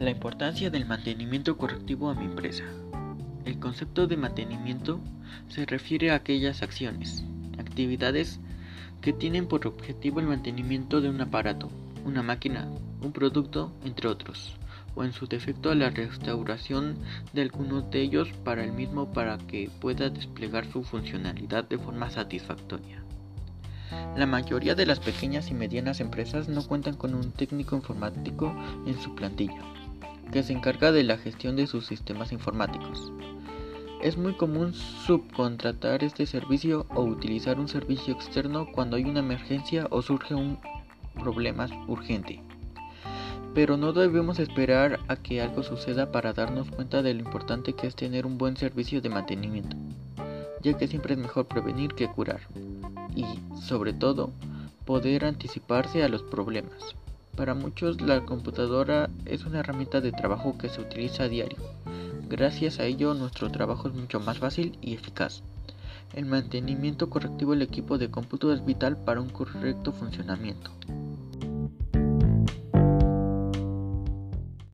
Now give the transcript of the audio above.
La importancia del mantenimiento correctivo a mi empresa. El concepto de mantenimiento se refiere a aquellas acciones, actividades que tienen por objetivo el mantenimiento de un aparato, una máquina, un producto, entre otros, o en su defecto la restauración de algunos de ellos para el mismo para que pueda desplegar su funcionalidad de forma satisfactoria. La mayoría de las pequeñas y medianas empresas no cuentan con un técnico informático en su plantilla, que se encarga de la gestión de sus sistemas informáticos. Es muy común subcontratar este servicio o utilizar un servicio externo cuando hay una emergencia o surge un problema urgente. Pero no debemos esperar a que algo suceda para darnos cuenta de lo importante que es tener un buen servicio de mantenimiento, ya que siempre es mejor prevenir que curar. Y, sobre todo, poder anticiparse a los problemas. Para muchos la computadora es una herramienta de trabajo que se utiliza a diario Gracias a ello nuestro trabajo es mucho más fácil y eficaz. El mantenimiento correctivo del equipo de cómputo es vital para un correcto funcionamiento.